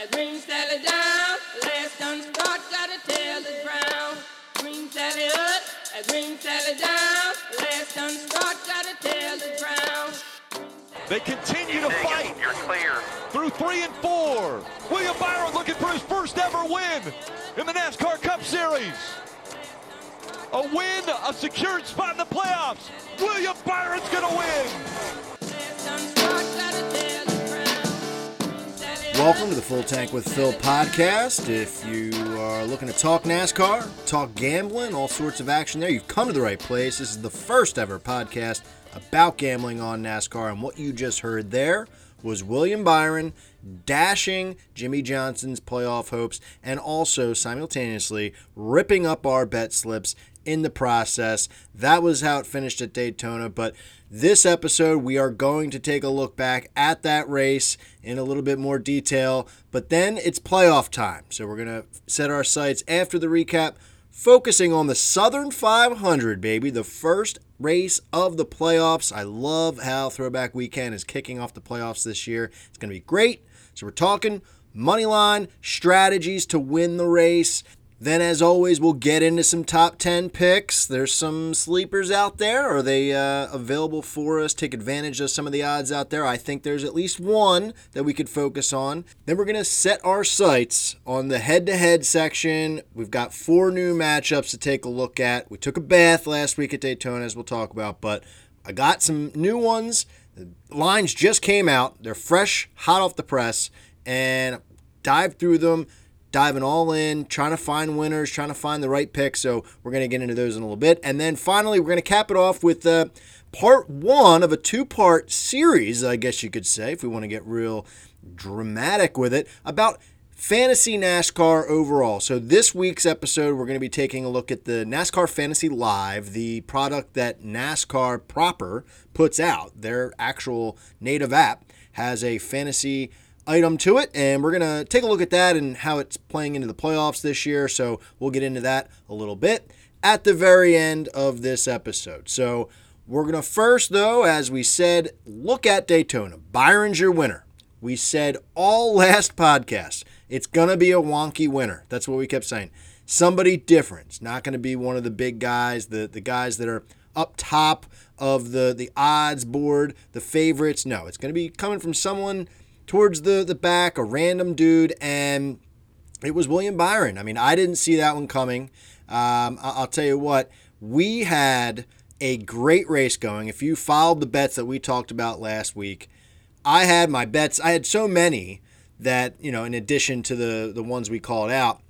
as Green Sally down. Last done start, gotta tell the ground. Green Sally up, as Green Sally down. Last done start, gotta tell the ground. They continue to fight You're clear. through three and four. William Byron looking for his first ever win in the NASCAR Cup Series. A win, a secured spot in the playoffs. William Byron's gonna win. Welcome to the Full Tank with Phil podcast. If you are looking to talk NASCAR, talk gambling, all sorts of action there, you've come to the right place. This is the first ever podcast about gambling on NASCAR, and what you just heard there was William Byron dashing Jimmie Johnson's playoff hopes and also simultaneously ripping up our bet slips in the process. That was how it finished at Daytona, but this episode we are going to take a look back at that race in a little bit more detail, but then it's playoff time. So we're going to set our sights after the recap focusing on the Southern 500, baby, the first race of the playoffs. I love how Throwback Weekend is kicking off the playoffs this year. It's going to be great. So we're talking money line strategies to win the race. Then, as always, we'll get into some top 10 picks. There's some sleepers out there. Are they uh, available for us? Take advantage of some of the odds out there. I think there's at least one that we could focus on. Then, we're going to set our sights on the head to head section. We've got four new matchups to take a look at. We took a bath last week at Daytona, as we'll talk about, but I got some new ones. The lines just came out, they're fresh, hot off the press, and dive through them diving all in, trying to find winners, trying to find the right pick. So we're going to get into those in a little bit. And then finally, we're going to cap it off with uh, part one of a two part series, I guess you could say, if we want to get real dramatic with it, about fantasy NASCAR overall. So this week's episode, we're going to be taking a look at the NASCAR Fantasy Live, the product that NASCAR proper puts out. Their actual native app has a fantasy item to it, and we're going to take a look at that and how it's playing into the playoffs this year. So we'll get into that a little bit at the very end of this episode. So we're going to first, though, as we said, look at Daytona. Byron's your winner. We said all last podcast, it's going to be a wonky winner. That's what we kept saying. Somebody different. It's not going to be one of the big guys, the, the guys that are up top of the, the odds board, the favorites. No, it's going to be coming from someone towards the, the back, a random dude, and it was William Byron. I mean, I didn't see that one coming. Um, I'll tell you what, we had a great race going. If you followed the bets that we talked about last week, I had my bets. I had so many that you know, in addition to the the ones we called out,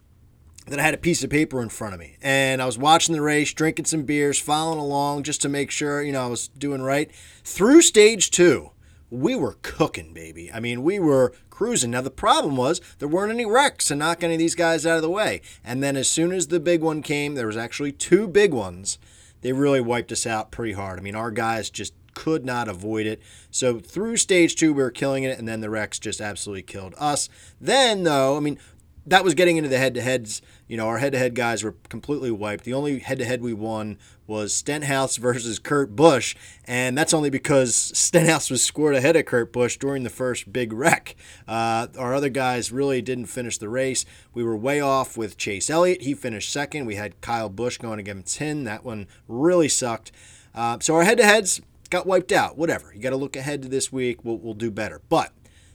that I had a piece of paper in front of me, and I was watching the race, drinking some beers, following along just to make sure you know I was doing right. Through stage two, we were cooking, baby. I mean, we were cruising. Now the problem was there weren't any wrecks to knock any of these guys out of the way. And then as soon as the big one came, there was actually two big ones. They really wiped us out pretty hard. I mean, our guys just could not avoid it. So through stage two, we were killing it, and then the wrecks just absolutely killed us. Then, though, I mean, that was getting into the head to heads. You know, our head to head guys were completely wiped. The only head to head we won was Stenhouse versus Kurt Busch, and that's only because Stenhouse was scored ahead of Kurt Busch during the first big wreck. Uh, our other guys really didn't finish the race. We were way off with Chase Elliott. He finished second. We had Kyle Busch going against him. That one really sucked. Uh, so our head to heads got wiped out. Whatever. You got to look ahead to this week. We'll, we'll do better. But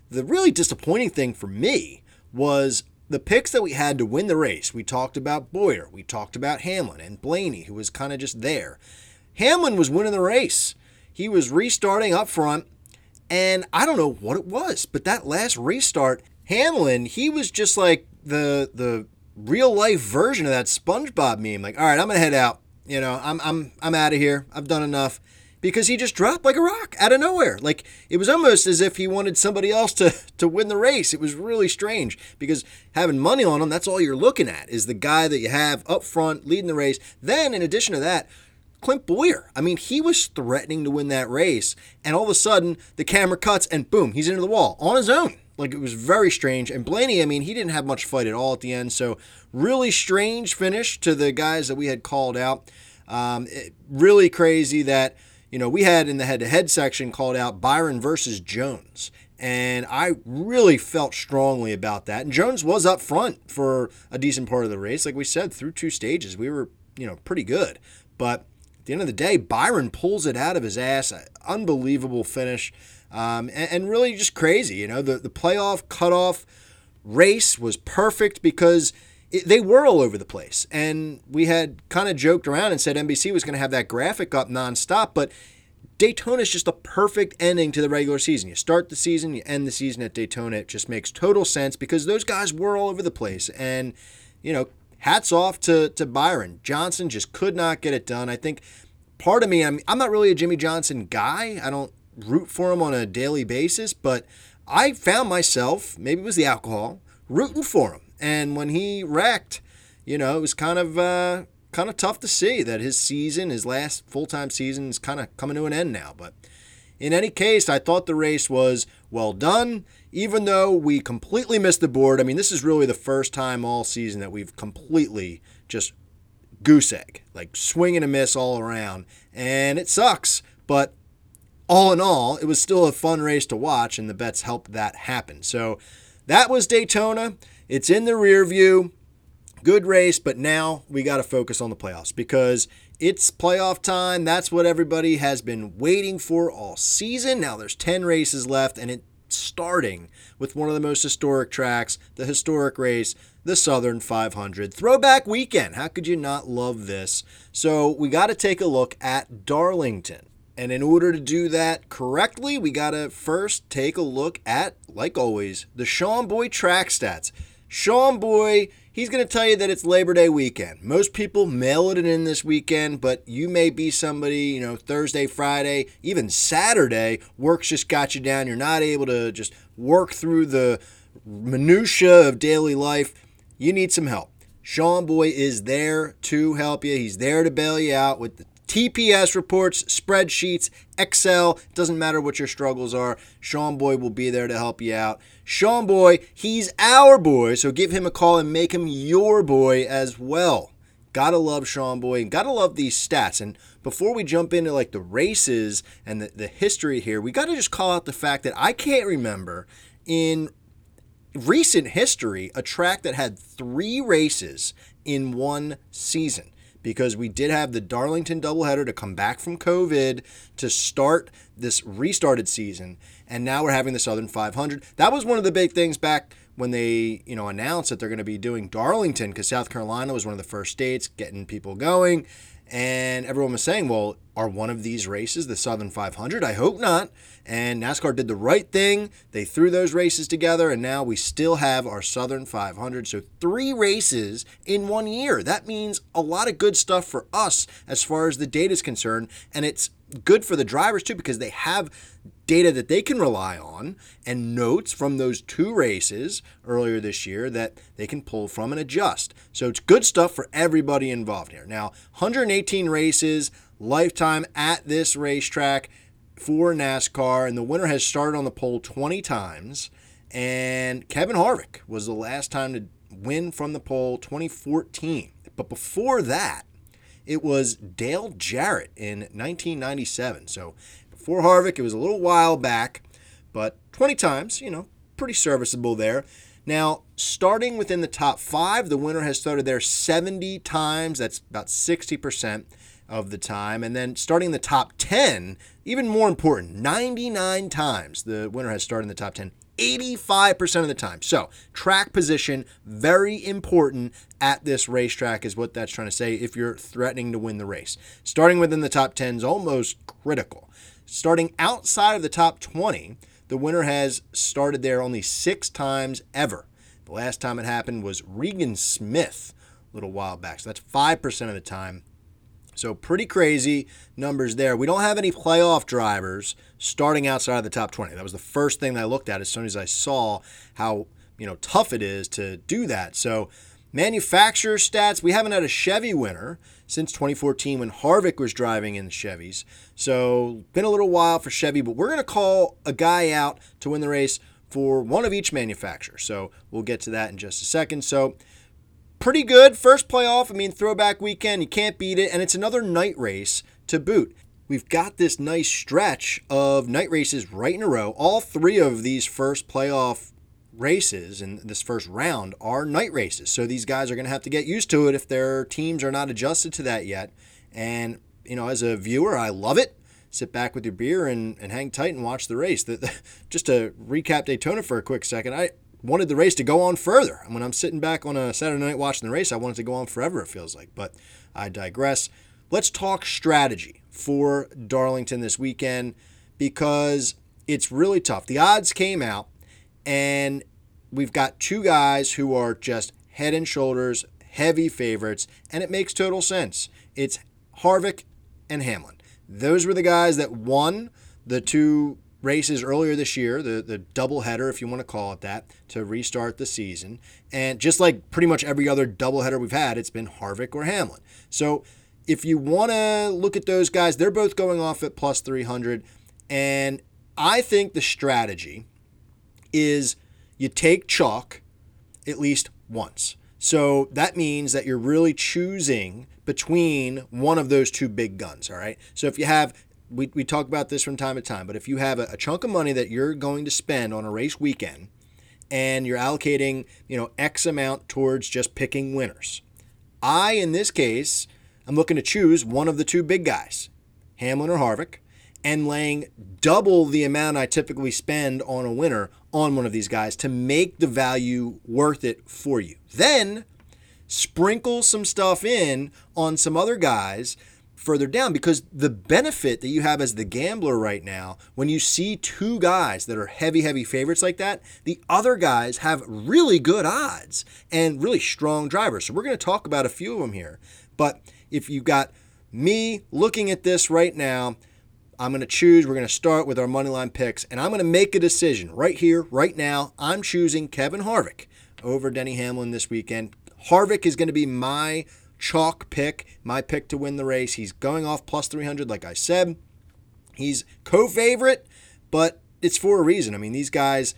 the really disappointing thing for me was the picks that we had to win the race. We talked about Bowyer, we talked about Hamlin and Blaney, who was kind of just there. Hamlin was winning the race. He was restarting up front, and I don't know what it was, but that last restart, Hamlin, he was just like the the real life version of that SpongeBob meme. Like, all right, I'm gonna head out. You know, I'm I'm I'm out of here. I've done enough because he just dropped like a rock out of nowhere. Like it was almost as if he wanted somebody else to to win the race. It was really strange because having money on him, that's all you're looking at is the guy that you have up front leading the race. Then in addition to that, Clint Bowyer. I mean, he was threatening to win that race, and all of a sudden the camera cuts and boom, he's into the wall on his own. Like it was very strange. And Blaney, I mean, he didn't have much fight at all at the end. So really strange finish to the guys that we had called out. Um, it, really crazy that you know we had in the head-to-head section called out Byron versus Jones, And I really felt strongly about that. And Jones was up front for a decent part of the race. Like we said, through two stages, we were, you know, pretty good. But at the end of the day, Byron pulls it out of his ass. Unbelievable finish. Um, and, and, really just crazy. You know, the, the playoff cutoff race was perfect because it, they were all over the place. And we had kind of joked around and said NBC was going to have that graphic up nonstop, but Daytona is just a perfect ending to the regular season. You start the season, you end the season at Daytona. It just makes total sense because those guys were all over the place. And, you know, hats off to, to Byron. Johnson just could not get it done. I think part of me, I'm, I'm not really a Jimmie Johnson guy. I don't root for him on a daily basis, but I found myself, maybe it was the alcohol, rooting for him. And when he wrecked, you know, it was kind of uh, kind of tough to see that his season, his last full time season, is kind of coming to an end now. But in any case, I thought the race was well done, even though we completely missed the board. I mean, this is really the first time all season that we've completely just goose egg, like swing and a miss all around. And it sucks, but all in all, it was still a fun race to watch, and the bets helped that happen. So that was Daytona. It's in the rear view. Good race, but now we got to focus on the playoffs because it's playoff time. That's what everybody has been waiting for all season. Now there's 10 races left, and it's starting with one of the most historic tracks, the historic race, the Southern 500. Throwback weekend. How could you not love this? So we got to take a look at Darlington. And in order to do that correctly, we got to first take a look at, like always, the Sean Boy track stats. Sean Boy, he's going to tell you that it's Labor Day weekend. Most people mail it in this weekend, but you may be somebody, you know, Thursday, Friday, even Saturday, work's just got you down. You're not able to just work through the minutia of daily life. You need some help. Sean Boy is there to help you. He's there to bail you out with the TPS reports, spreadsheets, Excel, doesn't matter what your struggles are. Sean Boy will be there to help you out. Sean Boy, he's our boy, so give him a call and make him your boy as well. Gotta love Sean Boy, and gotta love these stats. And before we jump into like the races and the, the history here, we gotta just call out the fact that I can't remember in recent history a track that had three races in one season because we did have the Darlington doubleheader to come back from COVID to start this restarted season, and now we're having the Southern 500. That was one of the big things back when they you know announced that they're going to be doing Darlington because South Carolina was one of the first states getting people going, and everyone was saying, well, are one of these races the Southern 500? I hope not. And NASCAR did the right thing. They threw those races together, and now we still have our Southern 500. So, three races in one year. That means a lot of good stuff for us as far as the data is concerned. And it's good for the drivers, too, because they have data that they can rely on and notes from those two races earlier this year that they can pull from and adjust. So it's good stuff for everybody involved here. Now, 118 races, lifetime at this racetrack for NASCAR, and the winner has started on the pole 20 times. And Kevin Harvick was the last time to win from the pole 2014. But before that, it was Dale Jarrett in 1997. So before Harvick, it was a little while back, but 20 times, you know, pretty serviceable there. Now, starting within the top five, the winner has started there 70 times. That's about 60% of the time. And then starting the top 10, even more important, 99 times the winner has started in the top 10. 85% of the time. So, track position, very important at this racetrack, is what that's trying to say if you're threatening to win the race. Starting within the top 10 is almost critical. Starting outside of the top 20, the winner has started there only six times ever. The last time it happened was Regan Smith a little while back. So that's 5% of the time. So pretty crazy numbers there. We don't have any playoff drivers starting outside of the top 20. That was the first thing that I looked at as soon as I saw how, you know, tough it is to do that. So manufacturer stats, we haven't had a Chevy winner since 2014 when Harvick was driving in the Chevys. So been a little while for Chevy, but we're going to call a guy out to win the race for one of each manufacturer. So we'll get to that in just a second. So pretty good first playoff. I mean, throwback weekend, you can't beat it, and it's another night race to boot. we've got this nice stretch of night races right in a row. All three of these first playoff races in this first round are night races. So these guys are going to have to get used to it if their teams are not adjusted to that yet. And, you know, as a viewer, I love it. Sit back with your beer and, and hang tight and watch the race. The, the, just to recap Daytona for a quick second, I wanted the race to go on further. And when I'm sitting back on a Saturday night watching the race, I want it to go on forever, it feels like. But I digress. Let's talk strategy for Darlington this weekend because it's really tough. The odds came out, and we've got two guys who are just head and shoulders heavy favorites, and it makes total sense. It's Harvick and Hamlin. Those were the guys that won the two races earlier this year, the, the doubleheader, if you want to call it that, to restart the season. And just like pretty much every other doubleheader we've had, it's been Harvick or Hamlin. So if you want to look at those guys, they're both going off at plus 300. And I think the strategy is you take chalk at least once. So that means that you're really choosing between one of those two big guns, all right? So if you have, we, we talk about this from time to time, but if you have a, a chunk of money that you're going to spend on a race weekend and you're allocating, you know, X amount towards just picking winners, I, in this case, I'm looking to choose one of the two big guys, Hamlin or Harvick, and laying double the amount I typically spend on a winner on one of these guys to make the value worth it for you. Then sprinkle some stuff in on some other guys further down because the benefit that you have as the gambler right now, when you see two guys that are heavy, heavy favorites like that, the other guys have really good odds and really strong drivers. So we're going to talk about a few of them here. But if you've got me looking at this right now, I'm going to choose. We're going to start with our money line picks, and I'm going to make a decision right here, right now. I'm choosing Kevin Harvick over Denny Hamlin this weekend. Harvick is going to be my chalk pick, my pick to win the race. He's going off plus 300, like I said. He's co favorite, but it's for a reason. I mean, these guys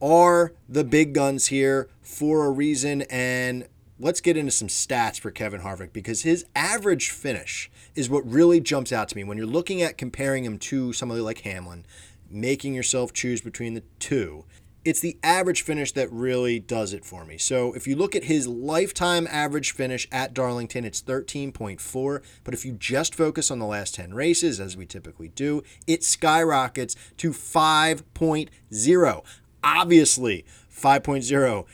are the big guns here for a reason, and let's get into some stats for Kevin Harvick because his average finish is what really jumps out to me when you're looking at comparing him to somebody like Hamlin, making yourself choose between the two. It's the average finish that really does it for me. So if you look at his lifetime average finish at Darlington, it's 13.4. But if you just focus on the last 10 races, as we typically do, it skyrockets to 5.0. Obviously, 5.0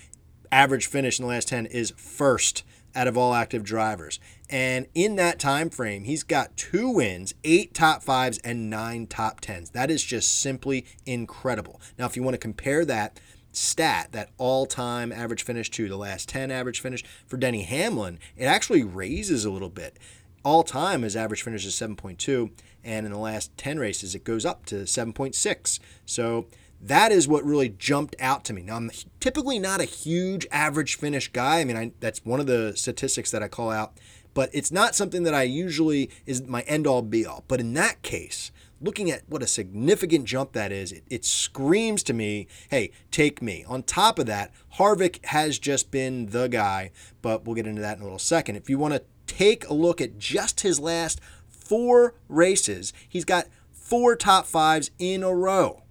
average finish in the last 10 is first out of all active drivers. And in that time frame, he's got two wins, eight top fives, and nine top tens. That is just simply incredible. Now, if you want to compare that stat, that all time average finish to the last 10 average finish for Denny Hamlin, it actually raises a little bit. All time, his average finish is 7.2, and in the last 10 races, it goes up to 7.6. So that is what really jumped out to me. Now, I'm typically not a huge average finish guy. I mean, I, that's one of the statistics that I call out, but it's not something that I usually is my end all be all. But in that case, looking at what a significant jump that is, it, it, screams to me, hey, take me. On top of that, Harvick has just been the guy, but we'll get into that in a little second. If you want to take a look at just his last four races, he's got four top fives in a row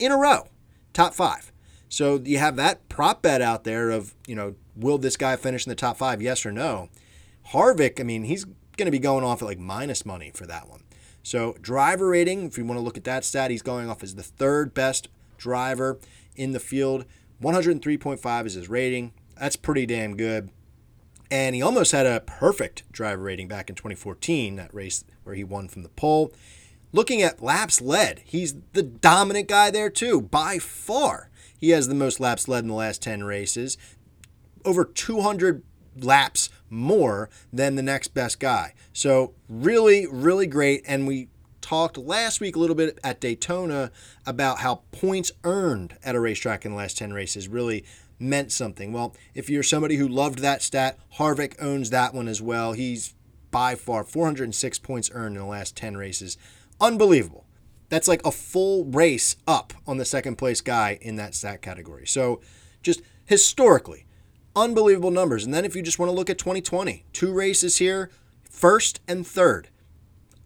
in a row, top five. So you have that prop bet out there of, you know, will this guy finish in the top five, yes or no? Harvick, I mean, he's going to be going off at like minus money for that one. So driver rating, if you want to look at that stat, he's going off as the third best driver in the field. 103.5 is his rating. That's pretty damn good. And he almost had a perfect driver rating back in 2014, that race where he won from the pole. Looking at laps led, he's the dominant guy there too, by far. He has the most laps led in the last 10 races, over 200 laps more than the next best guy. So, really, really great. And we talked last week a little bit at Daytona about how points earned at a racetrack in the last 10 races really meant something. Well, if you're somebody who loved that stat, Harvick owns that one as well. He's by far 406 points earned in the last 10 races. Unbelievable. That's like a full race up on the second place guy in that stat category. So just historically, unbelievable numbers. And then if you just want to look at 2020, two races here, first and third.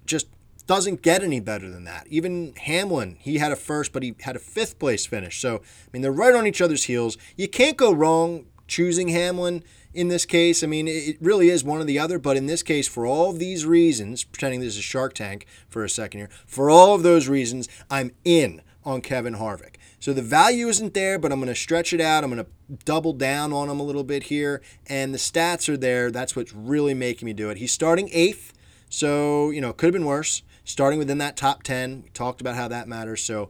Just doesn't get any better than that. Even Hamlin, he had a first, but he had a fifth place finish. So, I mean, they're right on each other's heels. You can't go wrong choosing Hamlin in this case. I mean, it really is one or the other, but in this case, for all of these reasons, pretending this is Shark Tank for a second here, for all of those reasons, I'm in on Kevin Harvick. So the value isn't there, but I'm going to stretch it out. I'm going to double down on him a little bit here. And the stats are there. That's what's really making me do it. He's starting eighth. So, you know, could have been worse. Starting within that top 10. We talked about how that matters. So,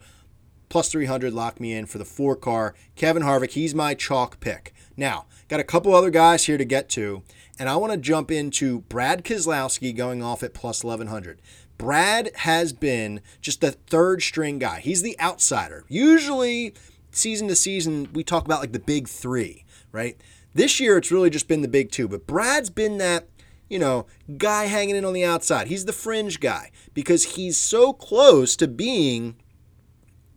plus 300 locked me in for the four car. Kevin Harvick, he's my chalk pick. Now, got a couple other guys here to get to. And I want to jump into Brad Keselowski going off at plus 1100. Brad has been just the third string guy. He's the outsider. Usually, season to season, we talk about like the big three, right? This year, it's really just been the big two. But Brad's been that, you know, guy hanging in on the outside. He's the fringe guy because he's so close to being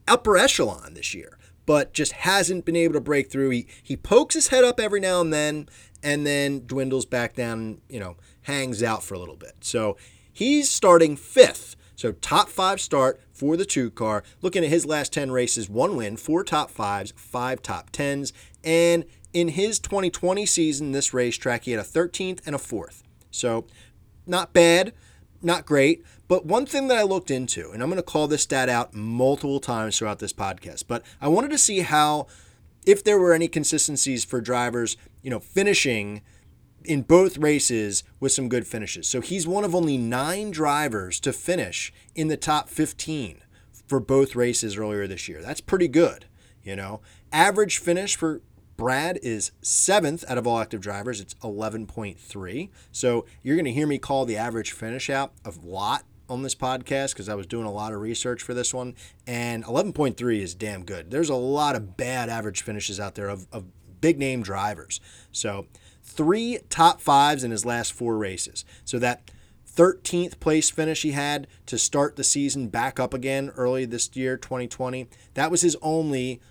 upper echelon this year, but just hasn't been able to break through. He, he pokes his head up every now and then and then dwindles back down, you know, hangs out for a little bit. So He's starting fifth. So top five start for the two car. Looking at his last 10 races, one win, four top fives, five top tens. And in his 2020 season, this racetrack, he had a 13th and a fourth. So not bad, not great. But one thing that I looked into, and I'm going to call this stat out multiple times throughout this podcast, but I wanted to see how, if there were any consistencies for drivers, you know, finishing in both races with some good finishes. So he's one of only nine drivers to finish in the top 15 for both races earlier this year. That's pretty good, you know. Average finish for Brad is seventh out of all active drivers. It's 11.3. So you're going to hear me call the average finish out a lot on this podcast because I was doing a lot of research for this one. And 11.3 is damn good. There's a lot of bad average finishes out there of, of big name drivers. So three top fives in his last four races. So that 13th place finish he had to start the season back up again early this year, 2020, that was his only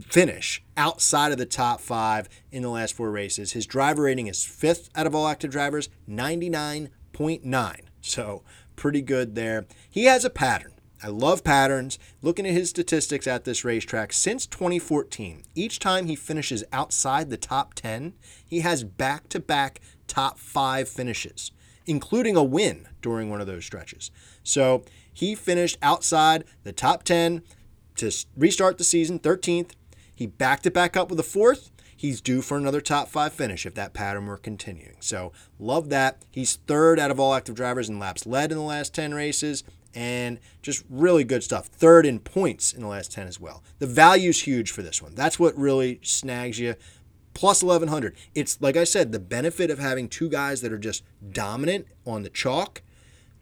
finish outside of the top five in the last four races. His driver rating is fifth out of all active drivers, 99.9. So pretty good there. He has a pattern. I love patterns. Looking at his statistics at this racetrack since 2014, each time he finishes outside the top 10, he has back to back top five finishes, including a win during one of those stretches. So he finished outside the top 10 to restart the season, 13th. He backed it back up with a fourth. He's due for another top five finish if that pattern were continuing. So, love that. He's third out of all active drivers in laps led in the last 10 races and just really good stuff. Third in points in the last 10 as well. The value's huge for this one. That's what really snags you. Plus 1100. It's like I said, the benefit of having two guys that are just dominant on the chalk.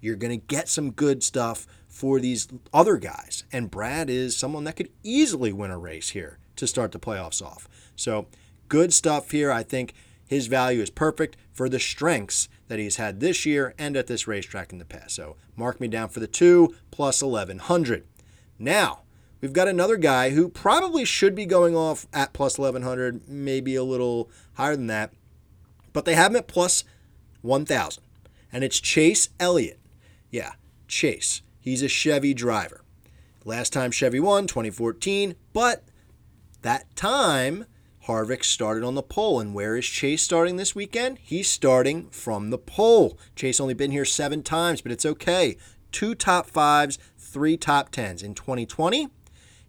You're going to get some good stuff for these other guys. And Brad is someone that could easily win a race here to start the playoffs off. So, good stuff here. I think his value is perfect for the strengths that he's had this year and at this racetrack in the past. So mark me down for the two plus 1100. Now, we've got another guy who probably should be going off at plus 1100, maybe a little higher than that, but they have him at plus 1000. And it's Chase Elliott. Yeah, Chase. He's a Chevy driver. Last time Chevy won, 2014, but that time Harvick started on the pole. And where is Chase starting this weekend? He's starting from the pole. Chase only been here seven times, but it's okay. Two top fives, three top tens. In 2020,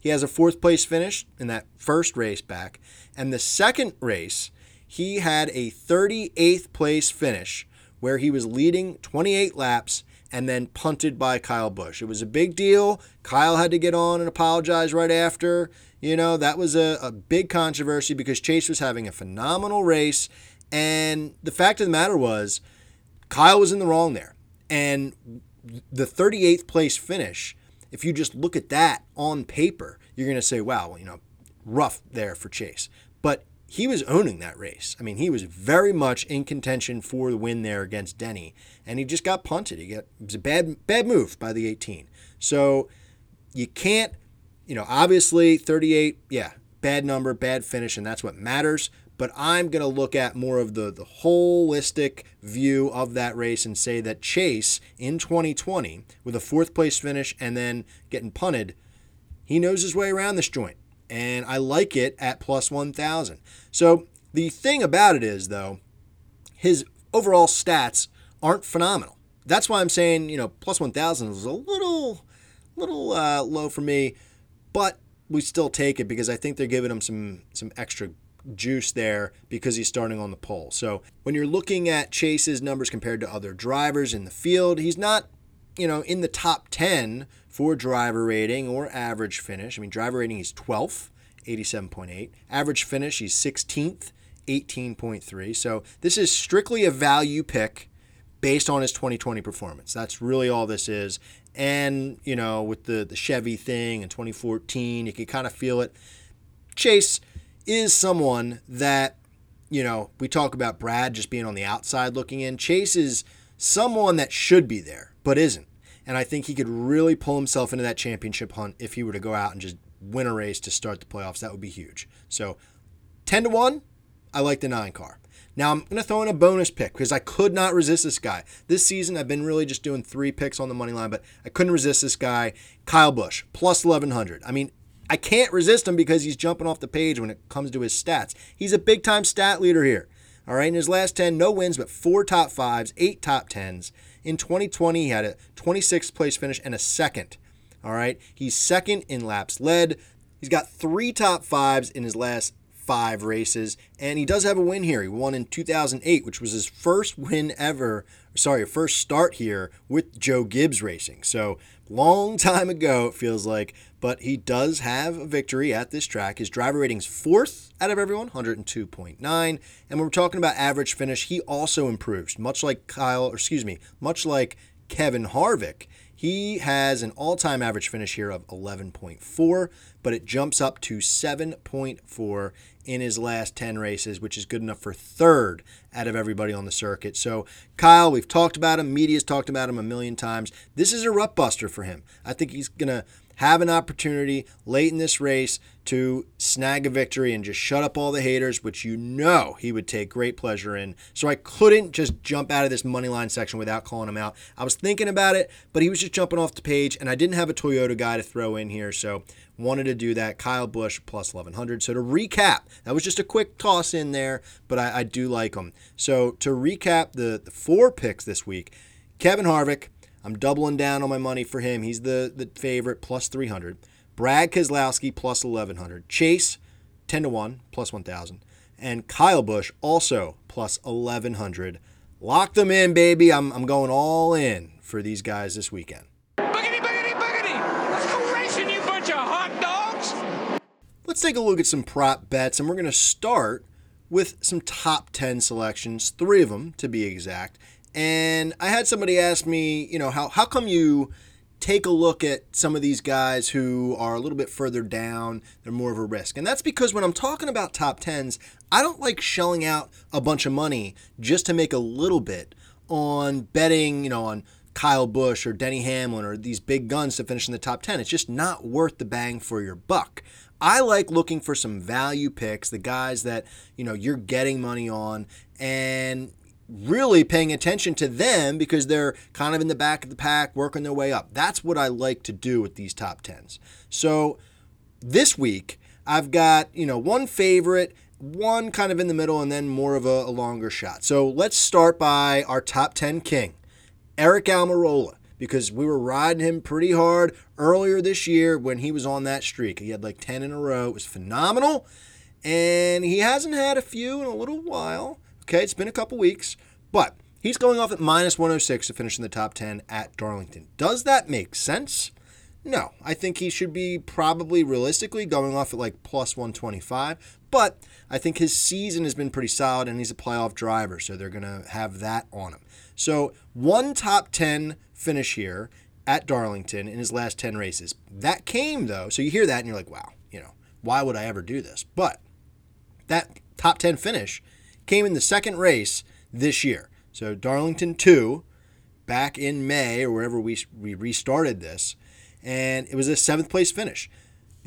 he has a fourth place finish in that first race back. And the second race, he had a 38th place finish where he was leading 28 laps and then punted by Kyle Busch. It was a big deal. Kyle had to get on and apologize right after. You know, that was a, a big controversy because Chase was having a phenomenal race. And the fact of the matter was, Kyle was in the wrong there. And the 38th place finish, if you just look at that on paper, you're going to say, wow, you know, rough there for Chase. But he was owning that race. I mean, he was very much in contention for the win there against Denny, and he just got punted. He got it was a bad bad move by the 18. So you can't you know, obviously 38, yeah, bad number, bad finish, and that's what matters. but I'm going to look at more of the, the holistic view of that race and say that Chase in 2020, with a fourth place finish and then getting punted, he knows his way around this joint. And I like it at plus 1,000. So the thing about it is, though, his overall stats aren't phenomenal. That's why I'm saying, you know, plus 1,000 is a little, little uh, low for me, but we still take it because I think they're giving him some some extra juice there because he's starting on the pole. So when you're looking at Chase's numbers compared to other drivers in the field, he's not, you know, in the top 10 for driver rating or average finish. I mean, driver rating he's 12th, 87.8. Average finish he's 16th, 18.3. So this is strictly a value pick based on his 2020 performance. That's really all this is. And, you know, with the, the Chevy thing in 2014, you can kind of feel it. Chase is someone that, you know, we talk about Brad just being on the outside looking in. Chase is someone that should be there, but isn't. And I think he could really pull himself into that championship hunt if he were to go out and just win a race to start the playoffs. That would be huge. So 10 to 1, I like the nine car. Now I'm going to throw in a bonus pick because I could not resist this guy. This season I've been really just doing three picks on the money line, but I couldn't resist this guy, Kyle Busch, plus 1100. I mean, I can't resist him because he's jumping off the page when it comes to his stats. He's a big time stat leader here. All right, in his last 10, no wins, but four top fives, eight top tens. In 2020, he had a 26th place finish and a second. All right, he's second in laps led. He's got three top fives in his last five races, and he does have a win here. He won in 2008, which was his first win ever. Sorry, first start here with Joe Gibbs Racing. So long time ago, it feels like. But he does have a victory at this track. His driver rating's fourth out of everyone, 102.9. And when we're talking about average finish, he also improves, much like Kyle, or excuse me, much like Kevin Harvick. He has an all time average finish here of 11.4, but it jumps up to 7.4 in his last 10 races, which is good enough for third out of everybody on the circuit. So, Kyle, we've talked about him, media's talked about him a million times. This is a rut buster for him. I think he's going to have an opportunity late in this race to snag a victory and just shut up all the haters, which you know he would take great pleasure in. So I couldn't just jump out of this money line section without calling him out. I was thinking about it, but he was just jumping off the page, and I didn't have a Toyota guy to throw in here, so wanted to do that. Kyle Busch plus 1100. So to recap, that was just a quick toss in there, but I, I do like him. So to recap the, the four picks this week, Kevin Harvick, I'm doubling down on my money for him. He's the, the favorite, plus 300. Brad Keselowski, plus 1100. Chase, 10 to 1, plus 1000. And Kyle Busch, also plus 1100. Lock them in, baby. I'm, I'm going all in for these guys this weekend. Boogity, boogity, boogity! Let's go racing, you bunch of hot dogs! Let's take a look at some prop bets, and we're going to start with some top 10 selections, three of them to be exact. And I had somebody ask me, you know, how, how come you take a look at some of these guys who are a little bit further down, they're more of a risk. And that's because when I'm talking about top 10s, I don't like shelling out a bunch of money just to make a little bit on betting, you know, on Kyle Busch or Denny Hamlin or these big guns to finish in the top 10. It's just not worth the bang for your buck. I like looking for some value picks, the guys that, you know, you're getting money on and really paying attention to them because they're kind of in the back of the pack, working their way up. That's what I like to do with these top 10s. So this week, I've got, you know, one favorite, one kind of in the middle, and then more of a, a longer shot. So let's start by our top 10 king, Aric Almirola. Because we were riding him pretty hard earlier this year when he was on that streak. He had like 10 in a row. It was phenomenal. And he hasn't had a few in a little while. Okay, it's been a couple weeks, but he's going off at minus 106 to finish in the top 10 at Darlington. Does that make sense? No, I think he should be probably realistically going off at like plus 125, but I think his season has been pretty solid and he's a playoff driver, so they're going to have that on him. So, one top 10 finish here at Darlington in his last 10 races. That came though, so you hear that and you're like, wow, you know, why would I ever do this? But that top 10 finish came in the second race this year. So Darlington 2 back in May or wherever we, we restarted this, and it was a seventh place finish.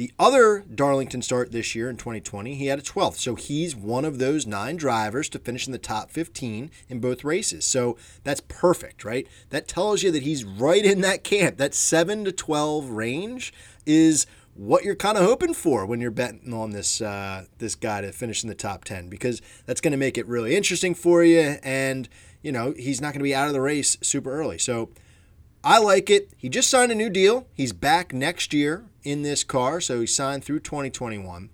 The other Darlington start this year in 2020, he had a 12th. So he's one of those nine drivers to finish in the top 15 in both races. So that's perfect, right? That tells you that he's right in that camp. That 7 to 12 range is what you're kind of hoping for when you're betting on this uh, this guy to finish in the top 10 because that's going to make it really interesting for you and you know he's not going to be out of the race super early so I like it. He just signed a new deal. He's back next year in this car, so he signed through 2021.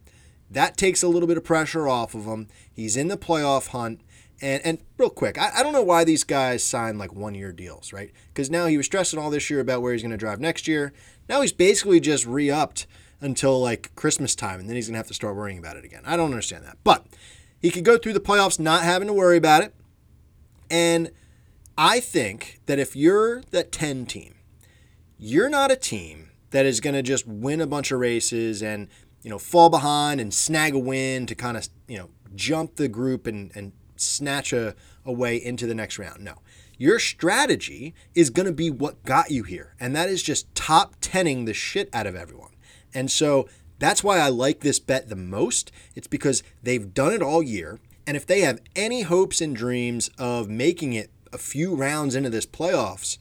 That takes a little bit of pressure off of him. He's in the playoff hunt. And, and real quick, I, I don't know why these guys sign like one year deals, right? Because now he was stressing all this year about where he's going to drive next year. Now he's basically just re upped until like Christmas time, and then he's going to have to start worrying about it again. I don't understand that. But he could go through the playoffs not having to worry about it. And I think that if you're that 10 team, you're not a team that is going to just win a bunch of races and you know fall behind and snag a win to kind of you know jump the group and, and snatch a, a way into the next round. No. Your strategy is going to be what got you here, and that is just top tenning the shit out of everyone. And so that's why I like this bet the most. It's because they've done it all year. And if they have any hopes and dreams of making it a few rounds into this playoffs,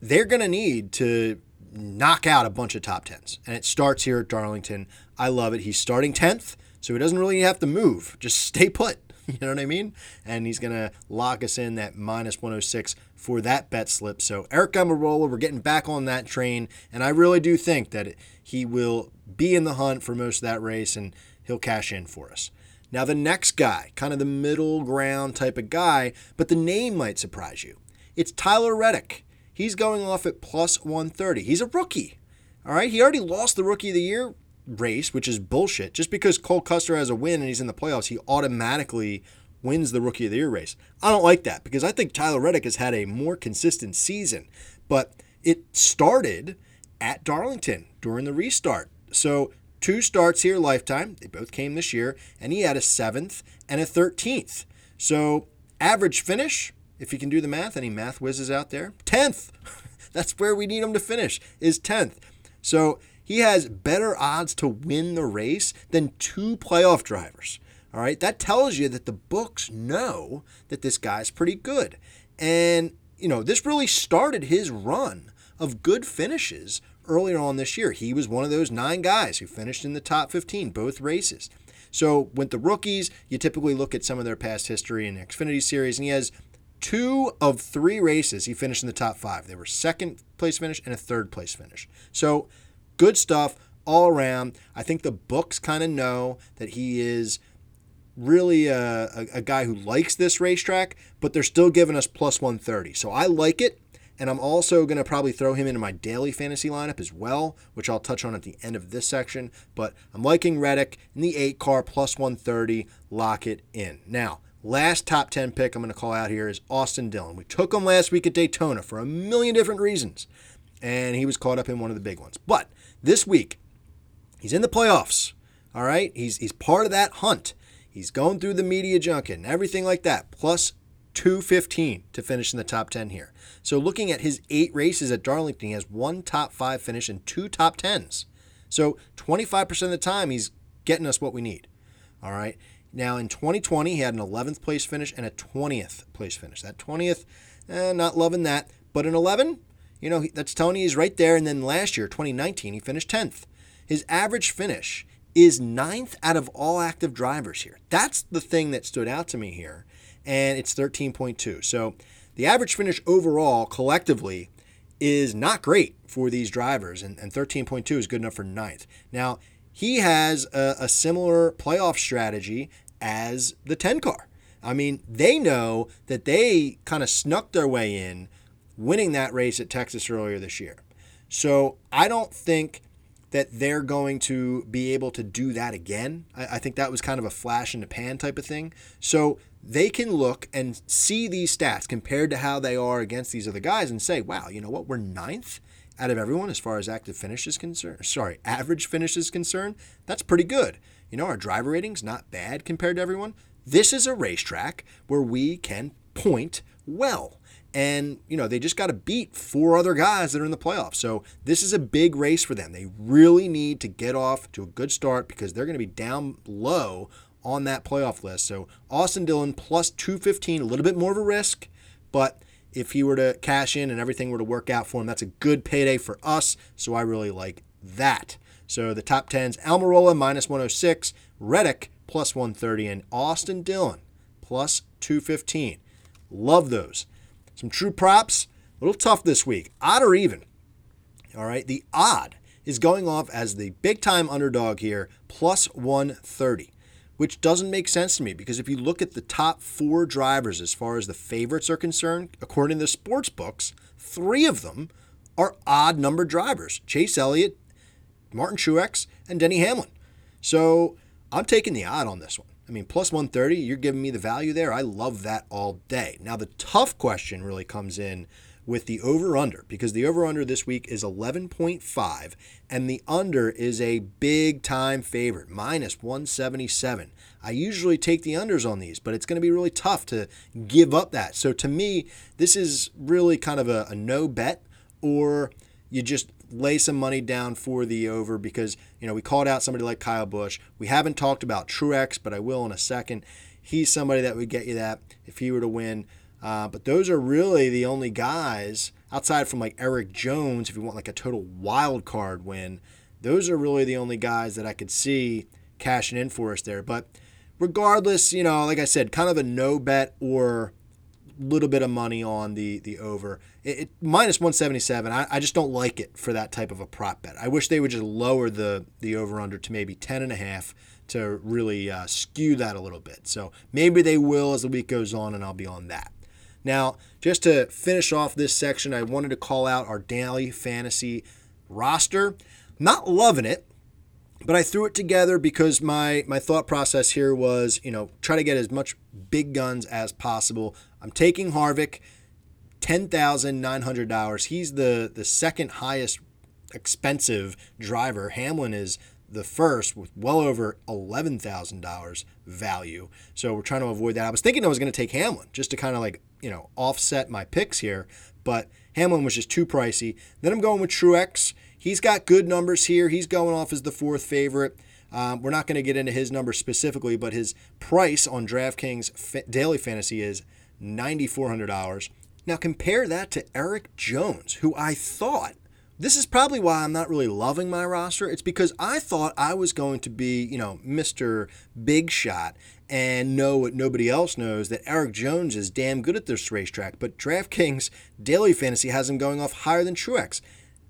they're going to need to knock out a bunch of top tens. And it starts here at Darlington. I love it. He's starting 10th, so he doesn't really have to move. Just stay put. You know what I mean? And he's going to lock us in that minus 106 for that bet slip. So Aric Almirola, we're getting back on that train. And I really do think that he will be in the hunt for most of that race and he'll cash in for us. Now, the next guy, kind of the middle ground type of guy, but the name might surprise you. It's Tyler Reddick. He's going off at plus 130. He's a rookie. All right. He already lost the rookie of the year race, which is bullshit. Just because Cole Custer has a win and he's in the playoffs, he automatically wins the rookie of the year race. I don't like that because I think Tyler Reddick has had a more consistent season, but it started at Darlington during the restart. So two starts here lifetime. They both came this year, and he had a seventh and a 13th. So average finish, if you can do the math, any math whizzes out there, 10th. That's where we need him to finish, is 10th. So he has better odds to win the race than two playoff drivers. All right, that tells you that the books know that this guy's pretty good. And, you know, this really started his run of good finishes earlier on this year. He was one of those nine guys who finished in the top 15 both races. So, with the rookies, you typically look at some of their past history in the Xfinity Series, and he has two of three races he finished in the top five. They were second place finish and a third place finish. So, good stuff all around. I think the books kind of know that he is really a, a, a, guy who likes this racetrack, but they're still giving us plus 130. So I like it. And I'm also going to probably throw him into my daily fantasy lineup as well, which I'll touch on at the end of this section. But I'm liking Reddick in the 8 car plus 130. Lock it in. Now, last top 10 pick I'm going to call out here is Austin Dillon. We took him last week at Daytona for a million different reasons, and he was caught up in one of the big ones. But this week, he's in the playoffs. All right, he's he's part of that hunt. He's going through the media junket and everything like that, plus 215 to finish in the top 10 here. So looking at his eight races at Darlington, he has one top five finish and two top 10s. So 25% of the time, he's getting us what we need. All right. Now in 2020, he had an 11th place finish and a 20th place finish. That 20th, eh, not loving that. But an 11, you know, that's you he's right there. And then last year, 2019, he finished 10th. His average finish is ninth out of all active drivers here. That's the thing that stood out to me here and it's 13.2. So the average finish overall, collectively, is not great for these drivers, and, and 13.2 is good enough for ninth. Now, he has a, a similar playoff strategy as the 10 car. I mean, they know that they kind of snuck their way in winning that race at Texas earlier this year. So I don't think that they're going to be able to do that again. I, I, think that was kind of a flash in the pan type of thing. So they can look and see these stats compared to how they are against these other guys and say, wow, you know what? We're ninth out of everyone as far as active finish is concerned. Sorry, average finish is concerned. That's pretty good. You know, our driver rating's not bad compared to everyone. This is a racetrack where we can point well. And, you know, they just got to beat four other guys that are in the playoffs. So this is a big race for them. They really need to get off to a good start because they're going to be down low on that playoff list. So Austin Dillon plus 215, a little bit more of a risk, but if he were to cash in and everything were to work out for him, that's a good payday for us. So I really like that. So the top 10s Almirola minus 106, Reddick plus 130, and Austin Dillon plus 215. Love those. Some true props, a little tough this week. Odd or even. All right, the odd is going off as the big time underdog here, plus 130, which doesn't make sense to me because if you look at the top four drivers as far as the favorites are concerned, according to the sports books, three of them are odd number drivers Chase Elliott, Martin Truex, and Denny Hamlin. So I'm taking the odd on this one. I mean, plus 130, you're giving me the value there. I love that all day. Now, the tough question really comes in with the over under because the over under this week is 11.5 and the under is a big time favorite, minus 177. I usually take the unders on these, but it's going to be really tough to give up that. So to me, this is really kind of a, a no bet or you just lay some money down for the over because, you know, we called out somebody like Kyle Busch. We haven't talked about Truex, but I will in a second. He's somebody that would get you that if he were to win. Uh, but those are really the only guys outside from like Erik Jones, if you want like a total wild card win. Those are really the only guys that I could see cashing in for us there. But regardless, you know, like I said, kind of a no bet or little bit of money on the the over. It, it, minus 177. I, I just don't like it for that type of a prop bet. I wish they would just lower the the over under to maybe 10 and a half to really uh, skew that a little bit. So maybe they will as the week goes on, and I'll be on that. Now, just to finish off this section, I wanted to call out our daily fantasy roster. Not loving it, but I threw it together because my my thought process here was, you know, try to get as much big guns as possible. I'm taking Harvick, ten thousand nine hundred dollars. He's the the second highest expensive driver. Hamlin is the first with well over eleven thousand dollars value. So we're trying to avoid that. I was thinking I was going to take Hamlin just to kind of like you know offset my picks here, but Hamlin was just too pricey. Then I'm going with Truex. He's got good numbers here. He's going off as the fourth favorite. Um, we're not going to get into his numbers specifically, but his price on DraftKings Daily Fantasy is $9,400. Now compare that to Erik Jones, who I thought this is probably why I'm not really loving my roster. It's because I thought I was going to be, you know, Mr. Big Shot and know what nobody else knows that Erik Jones is damn good at this racetrack. But DraftKings Daily Fantasy has him going off higher than Truex.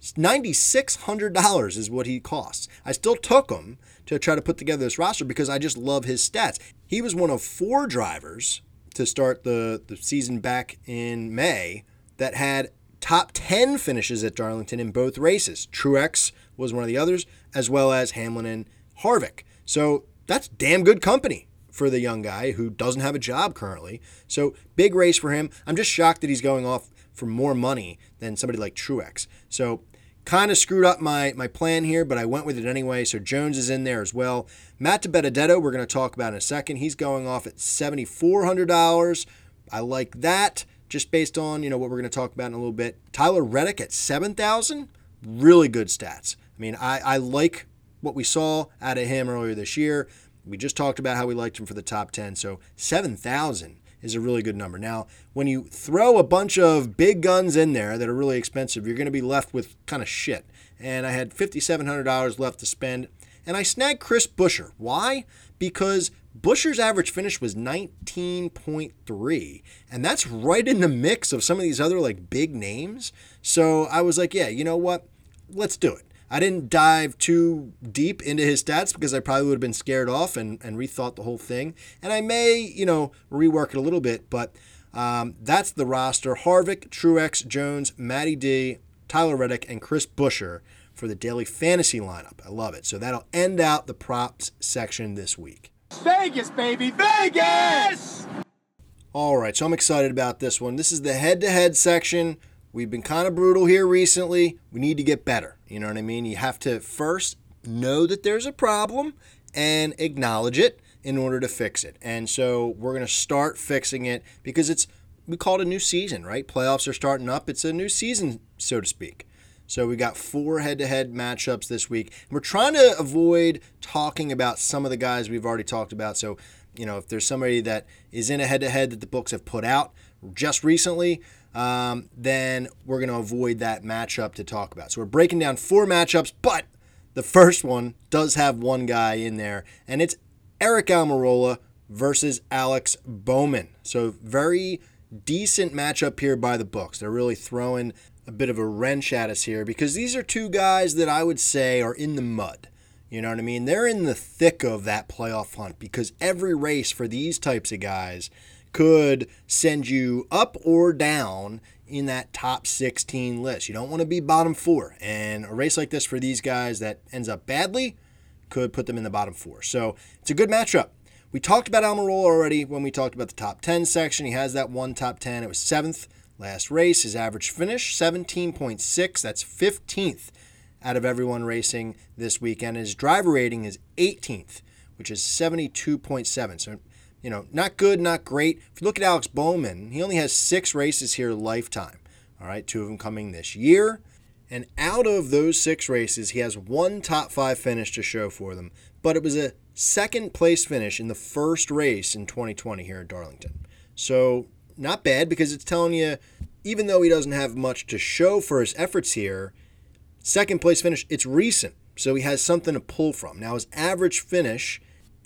$9,600 is what he costs. I still took him to try to put together this roster because I just love his stats. He was one of four drivers to start the, the season back in May that had top 10 finishes at Darlington in both races. Truex was one of the others, as well as Hamlin and Harvick. So that's damn good company for the young guy who doesn't have a job currently. So big race for him. I'm just shocked that he's going off for more money than somebody like Truex. So kind of screwed up my my plan here, but I went with it anyway. So Jones is in there as well. Matt DiBenedetto, we're going to talk about in a second. He's going off at seventy four hundred dollars. I like that just based on you know what we're going to talk about in a little bit. Tyler Reddick at seven thousand, really good stats. I mean, I, I like what we saw out of him earlier this year. We just talked about how we liked him for the top ten, so seven thousand is a really good number. Now, when you throw a bunch of big guns in there that are really expensive, you're going to be left with kind of shit. And I had $5,700 left to spend, and I snagged Chris Buescher. Why? Because Buescher's average finish was 19.3, and that's right in the mix of some of these other like big names. So I was like, yeah, you know what? Let's do it. I didn't dive too deep into his stats because I probably would have been scared off and, and rethought the whole thing. And I may, you know, rework it a little bit, but um, that's the roster. Harvick, Truex, Jones, Matty D, Tyler Reddick, and Chris Buescher for the daily fantasy lineup. I love it. So that'll end out the props section this week. Vegas, baby, Vegas! All right, so I'm excited about this one. This is the head to head section. We've been kind of brutal here recently. We need to get better. You know what I mean? You have to first know that there's a problem and acknowledge it in order to fix it. And so we're going to start fixing it because it's we call it a new season, right? Playoffs are starting up. It's a new season, so to speak. So we got four head-to-head matchups this week. We're trying to avoid talking about some of the guys we've already talked about. So, you know, if there's somebody that is in a head-to-head that the books have put out just recently, um, then we're going to avoid that matchup to talk about. So we're breaking down four matchups, but the first one does have one guy in there, and it's Aric Almirola versus Alex Bowman. So very decent matchup here by the books. They're really throwing a bit of a wrench at us here because these are two guys that I would say are in the mud. You know what I mean? They're in the thick of that playoff hunt because every race for these types of guys could send you up or down in that top 16 list. You don't want to be bottom four. And a race like this for these guys that ends up badly could put them in the bottom four. So it's a good matchup. We talked about Almirola already when we talked about the top 10 section. He has that one top 10. It was seventh last race. His average finish, 17.6. That's 15th out of everyone racing this weekend. His driver rating is 18th, which is 72.7. So, you know, not good, not great. If you look at Alex Bowman, he only has six races here lifetime. All right, two of them coming this year. And out of those six races, he has one top five finish to show for them. But it was a second place finish in the first race in 2020 here at Darlington. So, not bad because it's telling you, even though he doesn't have much to show for his efforts here, second place finish, it's recent. So he has something to pull from. Now, his average finish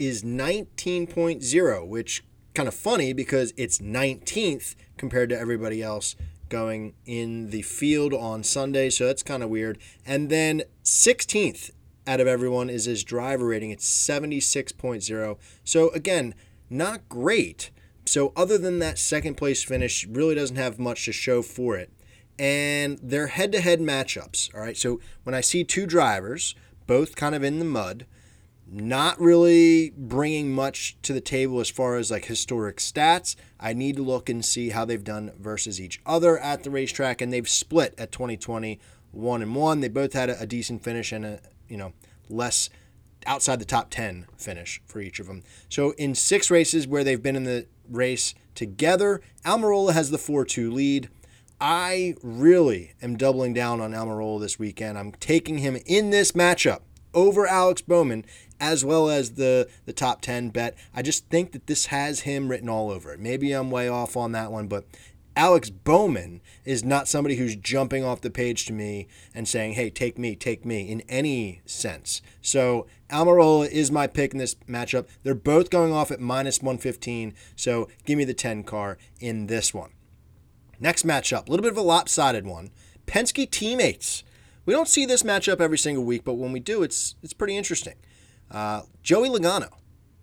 is 19.0, which kind of funny because it's 19th compared to everybody else going in the field on Sunday. So that's kind of weird. And then 16th out of everyone is his driver rating. It's 76.0. So again, not great. So other than that second place finish, really doesn't have much to show for it. And they're head-to-head matchups. All right. So when I see two drivers, both kind of in the mud, not really bringing much to the table as far as like historic stats. I need to look and see how they've done versus each other at the racetrack, and they've split at 2020 one and one. They both had a, a decent finish and a you know less outside the top 10 finish for each of them. So in six races where they've been in the race together, Almirola has the 4-2 lead. I really am doubling down on Almirola this weekend. I'm taking him in this matchup over Alex Bowman as well as the the top 10 bet. I just think that this has him written all over it. Maybe I'm way off on that one, but Alex Bowman is not somebody who's jumping off the page to me and saying, hey, take me, take me in any sense. So Almirola is my pick in this matchup. They're both going off at minus 115. So give me the 10 car in this one. Next matchup, a little bit of a lopsided one. Penske teammates. We don't see this matchup every single week, but when we do, it's it's pretty interesting. Uh, Joey Logano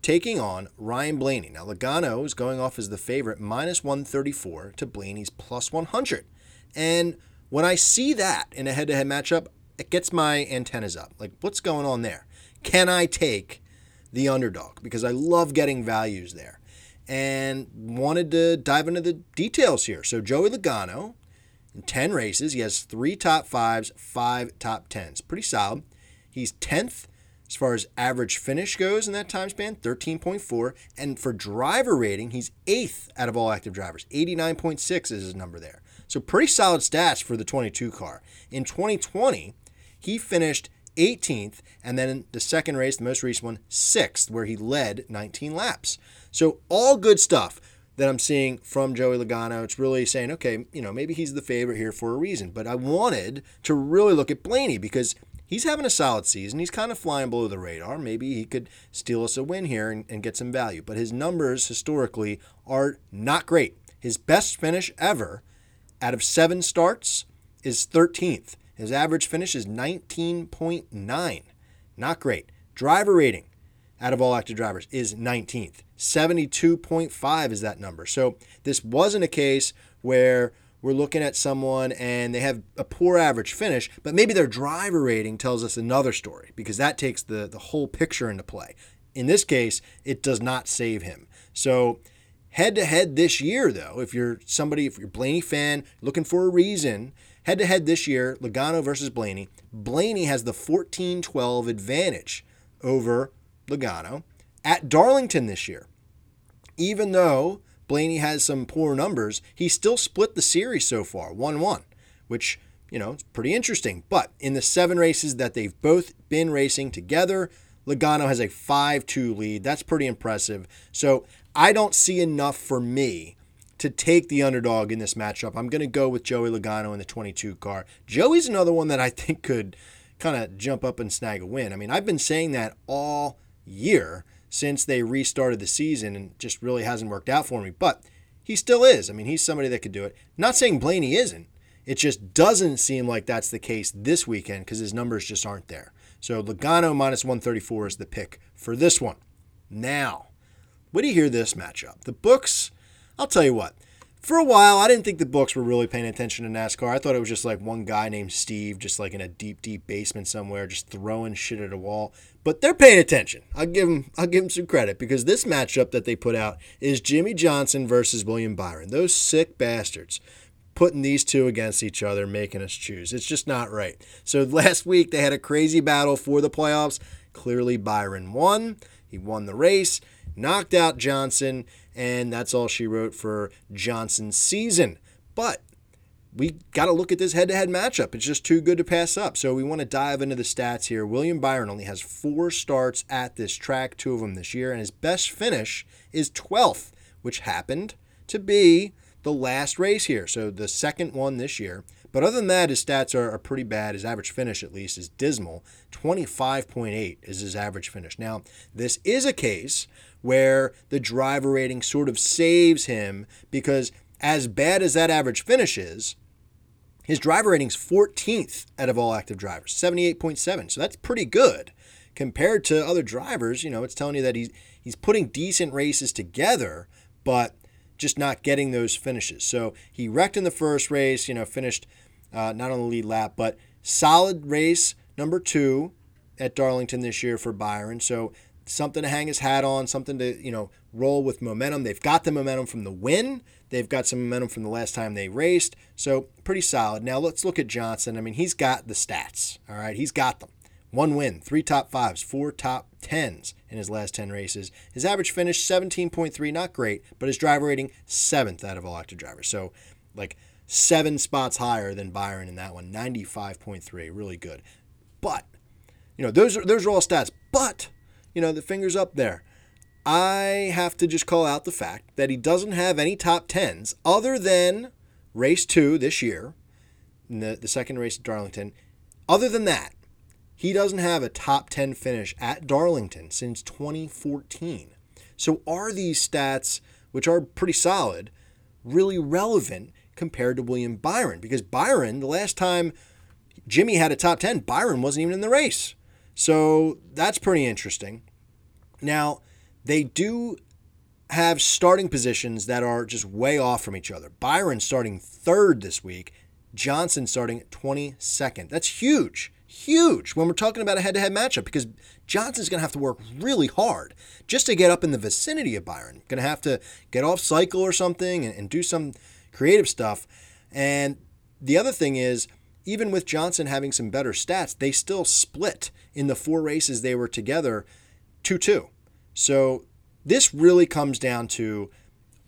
taking on Ryan Blaney. Now, Logano is going off as the favorite, minus 134 to Blaney's plus 100. And when I see that in a head to head matchup, it gets my antennas up. Like, what's going on there? Can I take the underdog? Because I love getting values there. And wanted to dive into the details here. So, Joey Logano, in 10 races, he has three top fives, five top tens. Pretty solid. He's 10th as far as average finish goes in that time span, 13.4. And for driver rating, he's eighth out of all active drivers. 89.6 is his number there. So pretty solid stats for the 22 car. In 2020, he finished 18th, and then in the second race, the most recent one, sixth, where he led 19 laps. So all good stuff that I'm seeing from Joey Logano. It's really saying, okay, you know, maybe he's the favorite here for a reason. But I wanted to really look at Blaney because he's having a solid season. He's kind of flying below the radar. Maybe he could steal us a win here and, and, get some value. But his numbers historically are not great. His best finish ever out of seven starts is 13th. His average finish is 19.9. Not great. Driver rating out of all active drivers is 19th. 72.5 is that number. So this wasn't a case where we're looking at someone and they have a poor average finish, but maybe their driver rating tells us another story because that takes the, the whole picture into play. In this case, it does not save him. So, head to head this year, though, if you're somebody, if you're Blaney fan looking for a reason, head to head this year, Logano versus Blaney. Blaney has the 14 12 advantage over Logano at Darlington this year. Even though Blaney has some poor numbers, he still split the series so far, 1 1, which, you know, it's pretty interesting. But in the seven races that they've both been racing together, Logano has a 5 2 lead. That's pretty impressive. So I don't see enough for me to take the underdog in this matchup. I'm going to go with Joey Logano in the 22 car. Joey's another one that I think could kind of jump up and snag a win. I mean, I've been saying that all year since they restarted the season and just really hasn't worked out for me. But he still is. I mean, he's somebody that could do it. Not saying Blaney isn't. It just doesn't seem like that's the case this weekend because his numbers just aren't there. So Logano minus 134 is the pick for this one. Now, what do you hear this matchup? The books, I'll tell you what, for a while, I didn't think the books were really paying attention to NASCAR. I thought it was just like one guy named Steve, just like in a deep, deep basement somewhere, just throwing shit at a wall. But they're paying attention. I'll give them, I'll give them some credit because this matchup that they put out is Jimmie Johnson versus William Byron. Those sick bastards putting these two against each other, making us choose. It's just not right. So last week they had a crazy battle for the playoffs. Clearly, Byron won. He won the race, knocked out Johnson, and that's all she wrote for Johnson's season. But we got to look at this head to head matchup. It's just too good to pass up. So we want to dive into the stats here. William Byron only has four starts at this track, two of them this year, and his best finish is 12th, which happened to be the last race here. So the second one this year. But other than that, his stats are, are pretty bad. His average finish, at least, is dismal. 25.8 is his average finish. Now, this is a case where the driver rating sort of saves him because, as bad as that average finish is, his driver rating's 14th out of all active drivers, 78.7. So that's pretty good compared to other drivers. You know, it's telling you that he's he's putting decent races together, but just not getting those finishes. So he wrecked in the first race, you know, finished uh, not on the lead lap, but solid race number two at Darlington this year for Byron. So something to hang his hat on, something to, you know, roll with momentum. They've got the momentum from the win. They've got some momentum from the last time they raced. So pretty solid. Now let's look at Johnson. I mean, he's got the stats. All right. He's got them. One win, three top fives, four top tens in his last 10 races. His average finish, 17.3, not great, but his driver rating, seventh out of all active drivers. So, like, seven spots higher than Byron in that one, 95.3, really good. But, you know, those are, those are all stats. But, you know, the fingers up there. I have to just call out the fact that he doesn't have any top tens other than race two this year, the, the second race at Darlington. Other than that, he doesn't have a top 10 finish at Darlington since 2014. So, are these stats, which are pretty solid, really relevant compared to William Byron? Because Byron, the last time Jimmie had a top 10, Byron wasn't even in the race. So, that's pretty interesting. Now, they do have starting positions that are just way off from each other. Byron starting third this week, Johnson starting 22nd. That's huge huge when we're talking about a head to head matchup because Johnson's going to have to work really hard just to get up in the vicinity of Byron. Going to have to get off cycle or something and, and do some creative stuff. And the other thing is, even with Johnson having some better stats, they still split in the four races they were together 2 2. So this really comes down to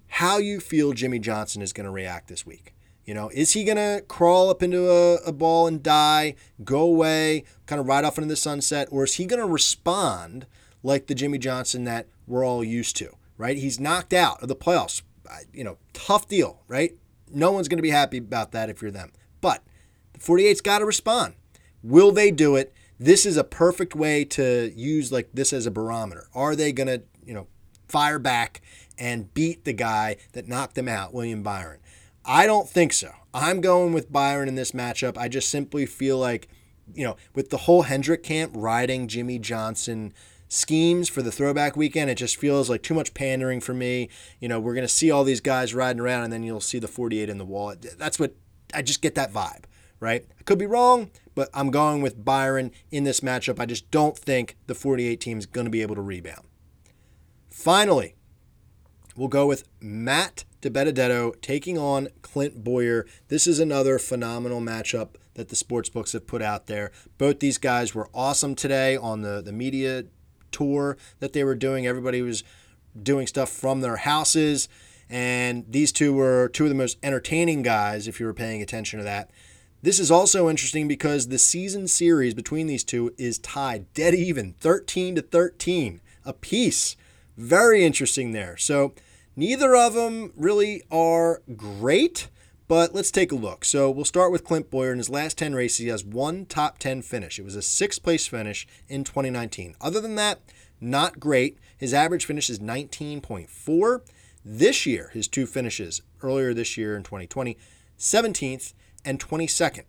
how you feel Jimmie Johnson is going to react this week. You know, is he going to crawl up into a, a, ball and die, go away, kind of ride off into the sunset, or is he going to respond like the Jimmie Johnson that we're all used to, right? He's knocked out of the playoffs. You know, tough deal, right? No one's going to be happy about that if you're them. But the 48's got to respond. Will they do it? This is a perfect way to use like this as a barometer. Are they going to, you know, fire back and beat the guy that knocked them out, William Byron? I don't think so. I'm going with Byron in this matchup. I just simply feel like, you know, with the whole Hendrick camp riding Jimmie Johnson schemes for the throwback weekend, it just feels like too much pandering for me. You know, we're going to see all these guys riding around and then you'll see the 48 in the wall. That's what I just get that vibe, right? I could be wrong, but I'm going with Byron in this matchup. I just don't think the 48 team is going to be able to rebound. Finally, we'll go with Matt DiBenedetto taking on Clint Bowyer. This is another phenomenal matchup that the sports books have put out there. Both these guys were awesome today on the, the media tour that they were doing. Everybody was doing stuff from their houses. And these two were two of the most entertaining guys if you were paying attention to that. This is also interesting because the season series between these two is tied dead even, 13 to 13 apiece. Very interesting there. So neither of them really are great, but let's take a look. So we'll start with Clint Bowyer. In his last 10 races, he has one top 10 finish. It was a sixth place finish in 2019. Other than that, not great. His average finish is 19.4. This year, his two finishes earlier this year in 2020, 17th and 22nd.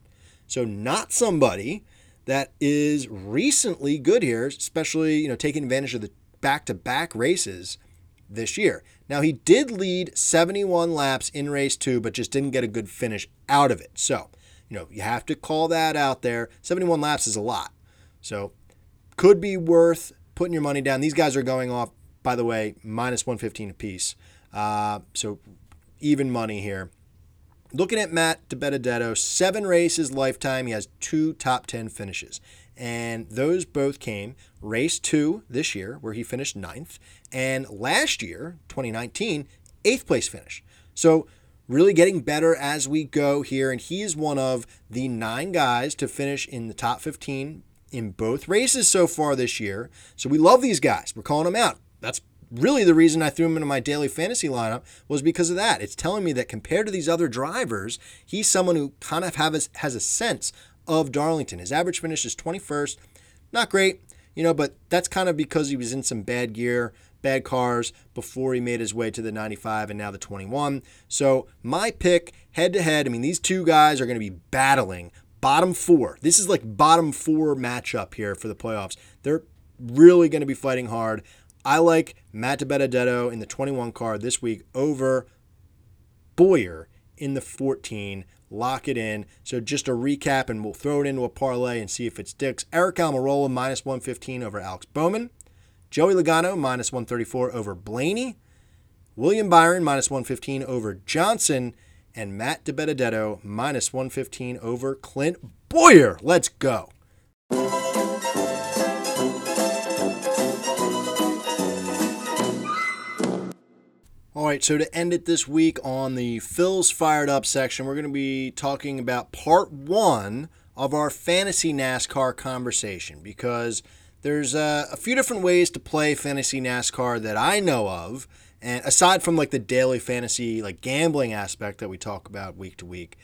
So not somebody that is recently good here, especially, you know, taking advantage of the back-to-back races this year. Now he did lead 71 laps in race 2 but just didn't get a good finish out of it. So, you know, you have to call that out there. 71 laps is a lot. So, could be worth putting your money down. These guys are going off by the way, minus 115 apiece. Uh, so even money here. Looking at Matt DiBenedetto, seven races lifetime. He has two top 10 finishes. And those both came race two this year, where he finished ninth, and last year, 2019, eighth place finish. So, really getting better as we go here. And he is one of the nine guys to finish in the top 15 in both races so far this year. So, we love these guys. We're calling them out. That's really the reason I threw him into my daily fantasy lineup was because of that. It's telling me that compared to these other drivers, he's someone who kind of have a, has a sense of Darlington. His average finish is 21st. Not great, you know, but that's kind of because he was in some bad gear, bad cars before he made his way to the 95 and now the 21. So my pick head to head, I mean, these two guys are going to be battling bottom four. This is like bottom four matchup here for the playoffs. They're really going to be fighting hard. I like Matt DiBenedetto in the 21 car this week over Bowyer in the 14. Lock it in. So just a recap, and we'll throw it into a parlay and see if it sticks. Aric Almirola minus 115 over Alex Bowman. Joey Logano minus 134 over Blaney. William Byron minus 115 over Johnson. And Matt DiBenedetto minus 115 over Clint Bowyer. Let's go. All right, so to end it this week on the Phil's Fired Up section, we're going to be talking about part one of our fantasy NASCAR conversation because there's uh, a few different ways to play fantasy NASCAR that I know of. And aside from like the daily fantasy, like gambling aspect that we talk about week to week,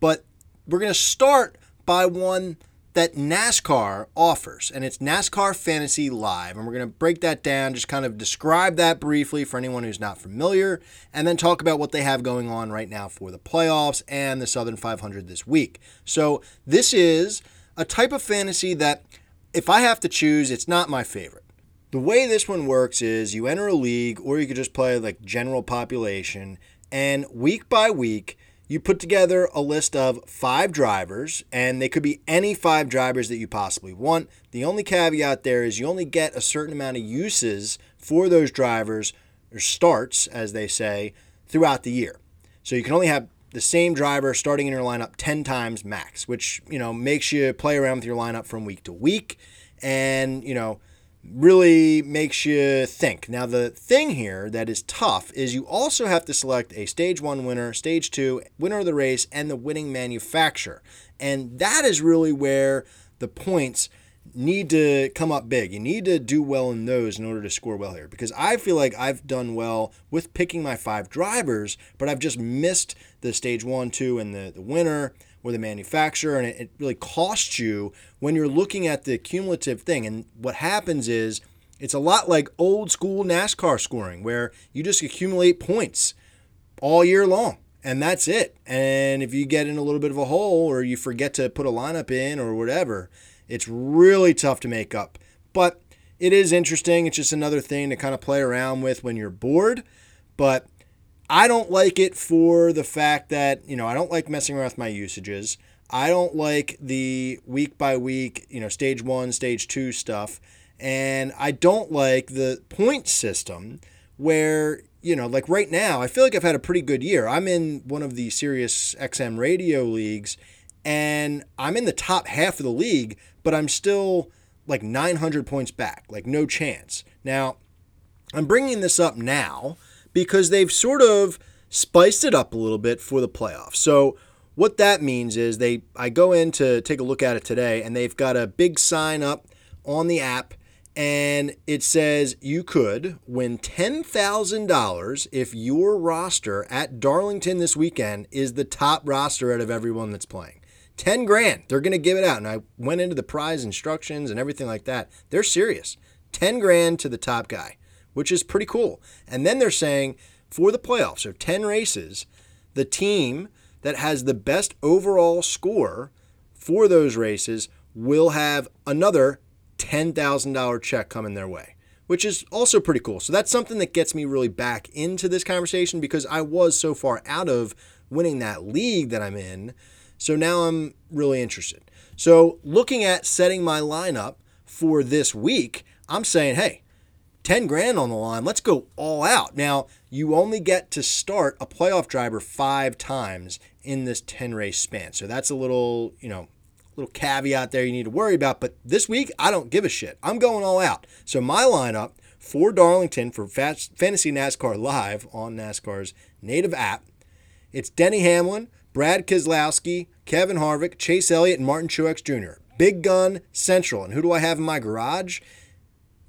but we're going to start by one that NASCAR offers, and it's NASCAR Fantasy Live. And we're going to break that down, just kind of describe that briefly for anyone who's not familiar, and then talk about what they have going on right now for the playoffs and the Southern 500 this week. So, this is a type of fantasy that, if I have to choose, it's not my favorite. The way this one works is you enter a league, or you could just play like general population, and week by week, you put together a list of five drivers, and they could be any five drivers that you possibly want. The only caveat there is you only get a certain amount of uses for those drivers, or starts, as they say, throughout the year. So you can only have the same driver starting in your lineup 10 times max, which, you know, makes you play around with your lineup from week to week. And, you know, really makes you think. Now, the thing here that is tough is you also have to select a stage one winner, stage two, winner of the race, and the winning manufacturer. And that is really where the points need to come up big. You need to do well in those in order to score well here because I feel like I've done well with picking my five drivers, but I've just missed the stage one, two, and the, the winner or the manufacturer, and it, it really costs you when you're looking at the cumulative thing. And what happens is it's a lot like old school NASCAR scoring, where you just accumulate points all year long. And that's it. And if you get in a little bit of a hole or you forget to put a lineup in or whatever, it's really tough to make up. But it is interesting. It's just another thing to kind of play around with when you're bored. But I don't like it for the fact that, you know, I don't like messing around with my usages. I don't like the week by week, you know, stage one, stage two stuff. And I don't like the point system where, you know, like right now, I feel like I've had a pretty good year. I'm in one of the Sirius XM radio leagues and I'm in the top half of the league, but I'm still like 900 points back, like no chance. Now, I'm bringing this up now because they've sort of spiced it up a little bit for the playoffs. So what that means is they I go in to take a look at it today and they've got a big sign up on the app and it says you could win $10,000 if your roster at Darlington this weekend is the top roster out of everyone that's playing. 10 grand. They're going to give it out. And I went into the prize instructions and everything like that. They're serious. 10 grand to the top guy, which is pretty cool. And then they're saying for the playoffs, so 10 races, the team that has the best overall score for those races will have another $10,000 check coming their way, which is also pretty cool. So that's something that gets me really back into this conversation because I was so far out of winning that league that I'm in. So now I'm really interested. So looking at setting my lineup for this week, I'm saying, hey, 10 grand on the line. Let's go all out. Now, you only get to start a playoff driver five times in this 10 race span. So that's a little, you know, little caveat there you need to worry about. But this week, I don't give a shit. I'm going all out. So my lineup for Darlington for Fantasy NASCAR Live on NASCAR's native app, it's Denny Hamlin, Brad Keselowski, Kevin Harvick, Chase Elliott, and Martin Truex Jr. Big Gun Central. And who do I have in my garage?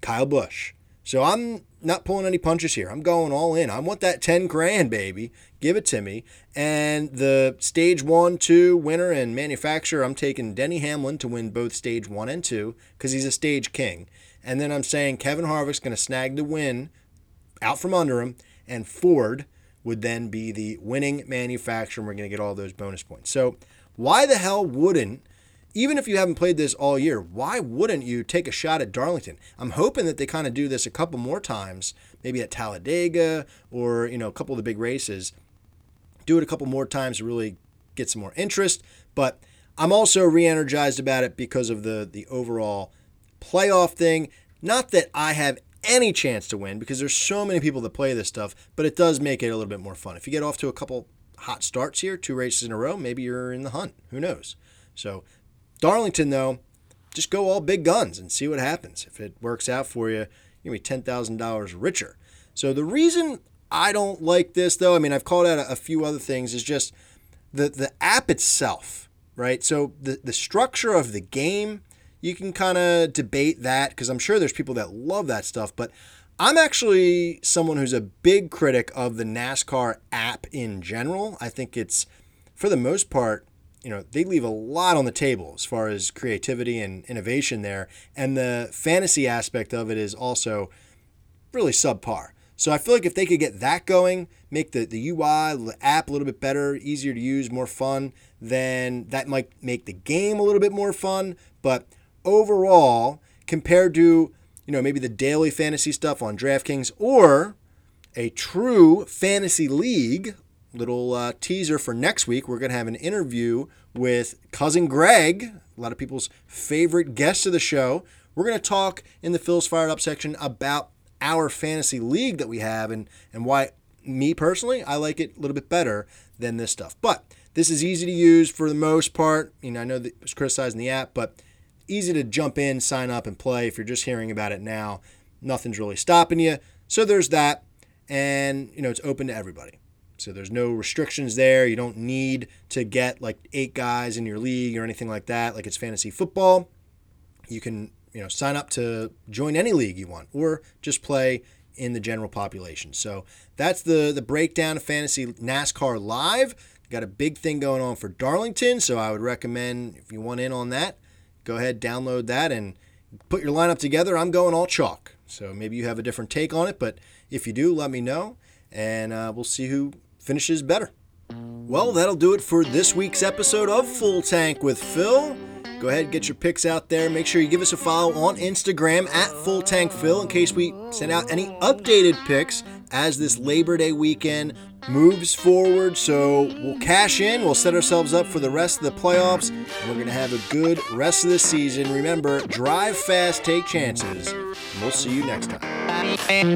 Kyle Busch. So I'm not pulling any punches here. I'm going all in. I want that 10 grand, baby. Give it to me. And the stage one, two winner and manufacturer, I'm taking Denny Hamlin to win both stage one and two because he's a stage king. And then I'm saying Kevin Harvick's going to snag the win out from under him, and Ford would then be the winning manufacturer. And we're going to get all those bonus points. So why the hell wouldn't even if you haven't played this all year, why wouldn't you take a shot at Darlington? I'm hoping that they kind of do this a couple more times, maybe at Talladega or you know a couple of the big races. Do it a couple more times to really get some more interest. But I'm also re-energized about it because of the the overall playoff thing. Not that I have any chance to win because there's so many people that play this stuff, but it does make it a little bit more fun. If you get off to a couple hot starts here, two races in a row, maybe you're in the hunt. Who knows? So Darlington, though, just go all big guns and see what happens. If it works out for you, to be $10,000 richer. So the reason I don't like this, though, I mean, I've called out a, a few other things, is just the, the app itself, right? So the, the structure of the game, you can kind of debate that because I'm sure there's people that love that stuff, but I'm actually someone who's a big critic of the NASCAR app in general. I think it's, for the most part, you know they leave a lot on the table as far as creativity and innovation there. And the fantasy aspect of it is also really subpar. So i feel like if they could get that going make the, the ui the app a little bit better easier to use more fun then that might make the game a little bit more fun. But overall compared to you know maybe the daily fantasy stuff on draftkings or a true fantasy league little uh, teaser for next week. We're going to have an interview with cousin Greg, a lot of people's favorite guest of the show. We're going to talk in the Phil's Fired Up section about our fantasy league that we have and, and why, me personally, I like it a little bit better than this stuff. But this is easy to use for the most part. You know, I know that it was criticizing the app, but easy to jump in, sign up, and play. If you're just hearing about it now, nothing's really stopping you. So there's that. And, you know, it's open to everybody. So there's no restrictions there. You don't need to get like eight guys in your league or anything like that, like it's fantasy football. You can, you know, sign up to join any league you want or just play in the general population. So that's the the breakdown of fantasy NASCAR live. Got a big thing going on for Darlington, so I would recommend if you want in on that, go ahead download that and put your lineup together. I'm going all chalk. So maybe you have a different take on it, but if you do, let me know and uh, we'll see who finishes better. Well, that'll do it for this week's episode of Full Tank with Phil. Go ahead, get your picks out there. Make sure you give us a follow on Instagram at Full Tank Phil in case we send out any updated picks as this Labor Day weekend moves forward. So we'll cash in, we'll set ourselves up for the rest of the playoffs, and we're going to have a good rest of the season. Remember, drive fast, take chances, and we'll see you next time.